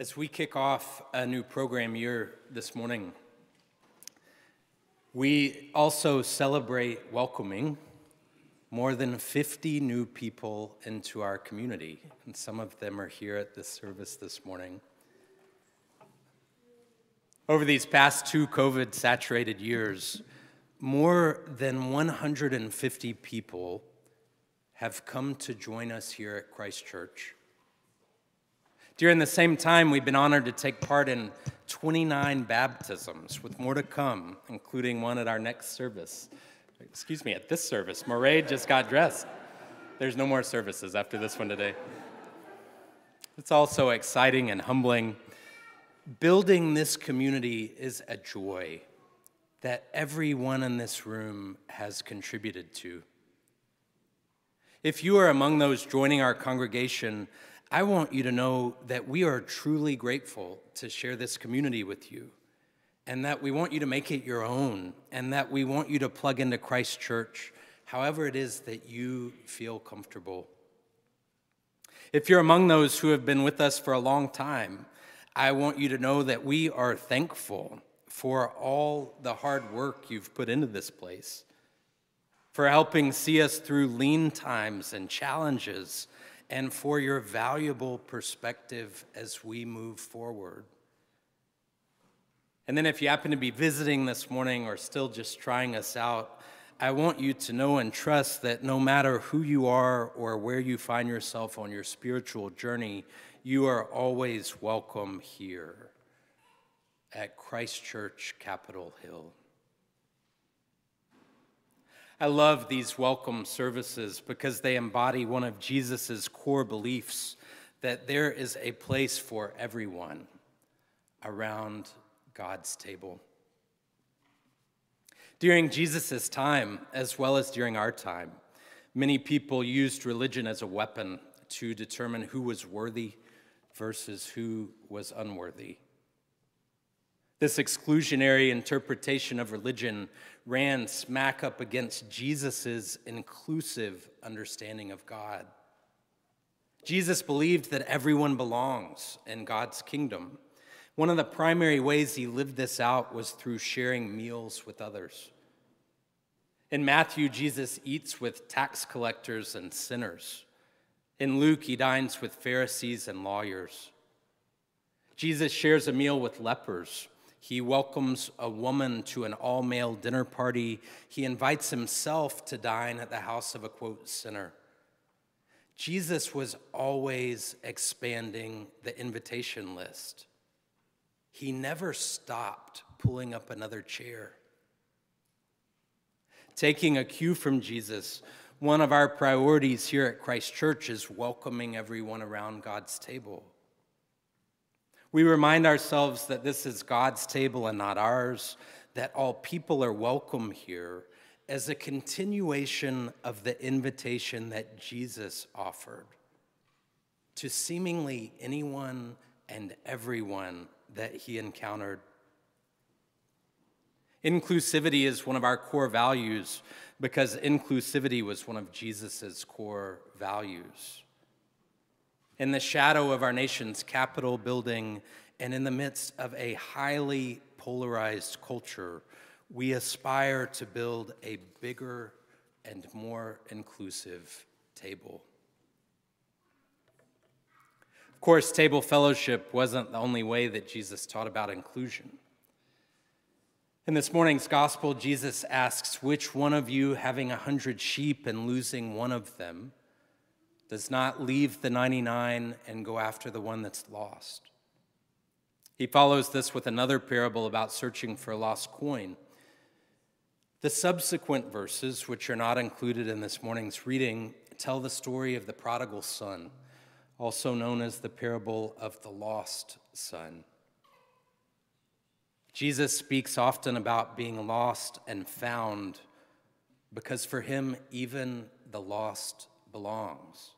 As we kick off a new program year this morning, we also celebrate welcoming more than 50 new people into our community, and some of them are here at this service this morning. Over these past two COVID saturated years, more than 150 people have come to join us here at Christ Church. During the same time, we've been honored to take part in 29 baptisms, with more to come, including one at our next service. Excuse me, at this service. Moray just got dressed. There's no more services after this one today. It's also exciting and humbling. Building this community is a joy that everyone in this room has contributed to. If you are among those joining our congregation, I want you to know that we are truly grateful to share this community with you, and that we want you to make it your own, and that we want you to plug into Christ Church however it is that you feel comfortable. If you're among those who have been with us for a long time, I want you to know that we are thankful for all the hard work you've put into this place, for helping see us through lean times and challenges and for your valuable perspective as we move forward. And then, if you happen to be visiting this morning or still just trying us out, I want you to know and trust that no matter who you are or where you find yourself on your spiritual journey, you are always welcome here at Christ Church, Capitol Hill. I love these welcome services because they embody one of Jesus' core beliefs that there is a place for everyone around God's table. During Jesus' time, as well as during our time, many people used religion as a weapon to determine who was worthy versus who was unworthy. This exclusionary interpretation of religion ran smack up against Jesus' inclusive understanding of God. Jesus believed that everyone belongs in God's kingdom. One of the primary ways he lived this out was through sharing meals with others. In Matthew, Jesus eats with tax collectors and sinners. In Luke, he dines with Pharisees and lawyers. Jesus shares a meal with lepers he welcomes a woman to an all male dinner party. He invites himself to dine at the house of a quote sinner. Jesus was always expanding the invitation list. He never stopped pulling up another chair. Taking a cue from Jesus, one of our priorities here at Christ Church is welcoming everyone around God's table. We remind ourselves that this is God's table and not ours, that all people are welcome here as a continuation of the invitation that Jesus offered to seemingly anyone and everyone that he encountered. Inclusivity is one of our core values because inclusivity was one of Jesus' core values in the shadow of our nation's Capitol building and in the midst of a highly polarized culture, we aspire to build a bigger and more inclusive table. Of course, table fellowship wasn't the only way that Jesus taught about inclusion. In this morning's gospel, Jesus asks, Which one of you, having a hundred sheep and losing one of them, does not leave the 99 and go after the one that's lost. He follows this with another parable about searching for a lost coin. The subsequent verses, which are not included in this morning's reading, tell the story of the prodigal son, also known as the parable of the lost son. Jesus speaks often about being lost and found because for him, even the lost belongs.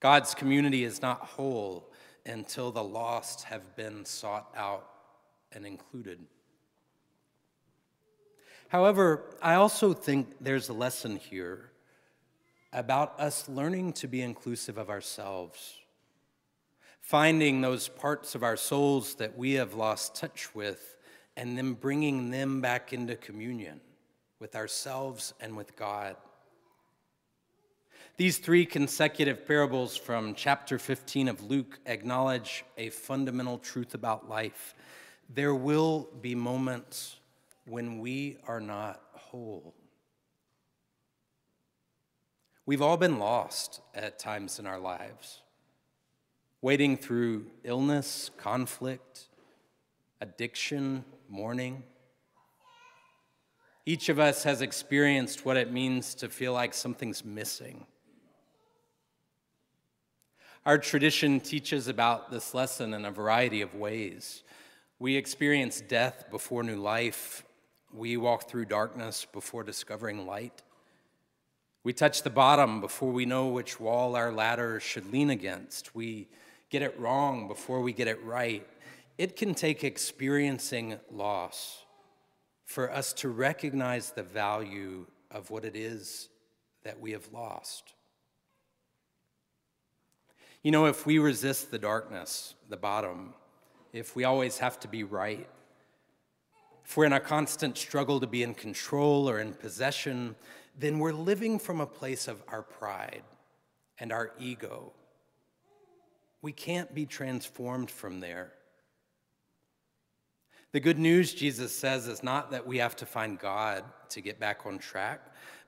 God's community is not whole until the lost have been sought out and included. However, I also think there's a lesson here about us learning to be inclusive of ourselves. finding those parts of our souls that we have lost touch with, and then bringing them back into communion with ourselves and with God. These three consecutive parables from chapter 15 of Luke acknowledge a fundamental truth about life. There will be moments when we are not whole. We've all been lost at times in our lives, wading through illness, conflict, addiction, mourning. Each of us has experienced what it means to feel like something's missing. Our tradition teaches about this lesson in a variety of ways. We experience death before new life. We walk through darkness before discovering light. We touch the bottom before we know which wall our ladder should lean against. We get it wrong before we get it right. It can take experiencing loss for us to recognize the value of what it is that we have lost. You know, if we resist the darkness, the bottom, if we always have to be right, if we're in a constant struggle to be in control or in possession, then we're living from a place of our pride and our ego. We can't be transformed from there. The good news, Jesus says, is not that we have to find God to get back on track,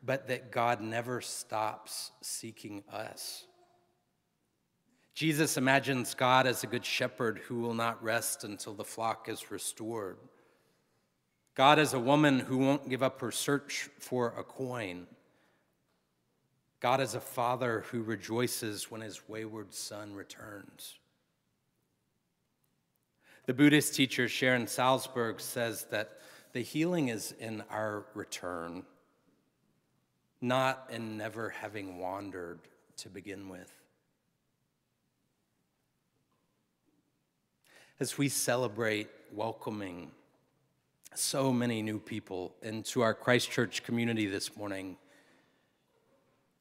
but that God never stops seeking us. Jesus imagines God as a good shepherd who will not rest until the flock is restored. God as a woman who won't give up her search for a coin. God as a father who rejoices when his wayward son returns. The Buddhist teacher Sharon Salzberg says that the healing is in our return, not in never having wandered to begin with. As we celebrate welcoming so many new people into our Christ Church community this morning,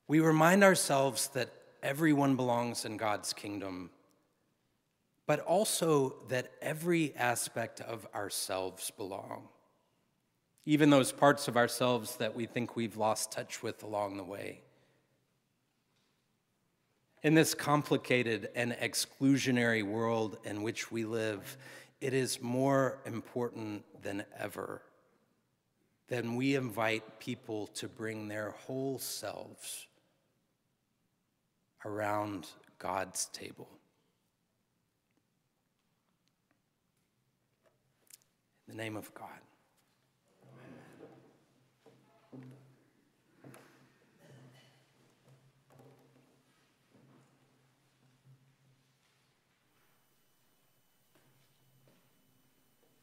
we remind ourselves that everyone belongs in God's kingdom, but also that every aspect of ourselves belong. Even those parts of ourselves that we think we've lost touch with along the way. In this complicated and exclusionary world in which we live, it is more important than ever that we invite people to bring their whole selves around God's table. In the name of God.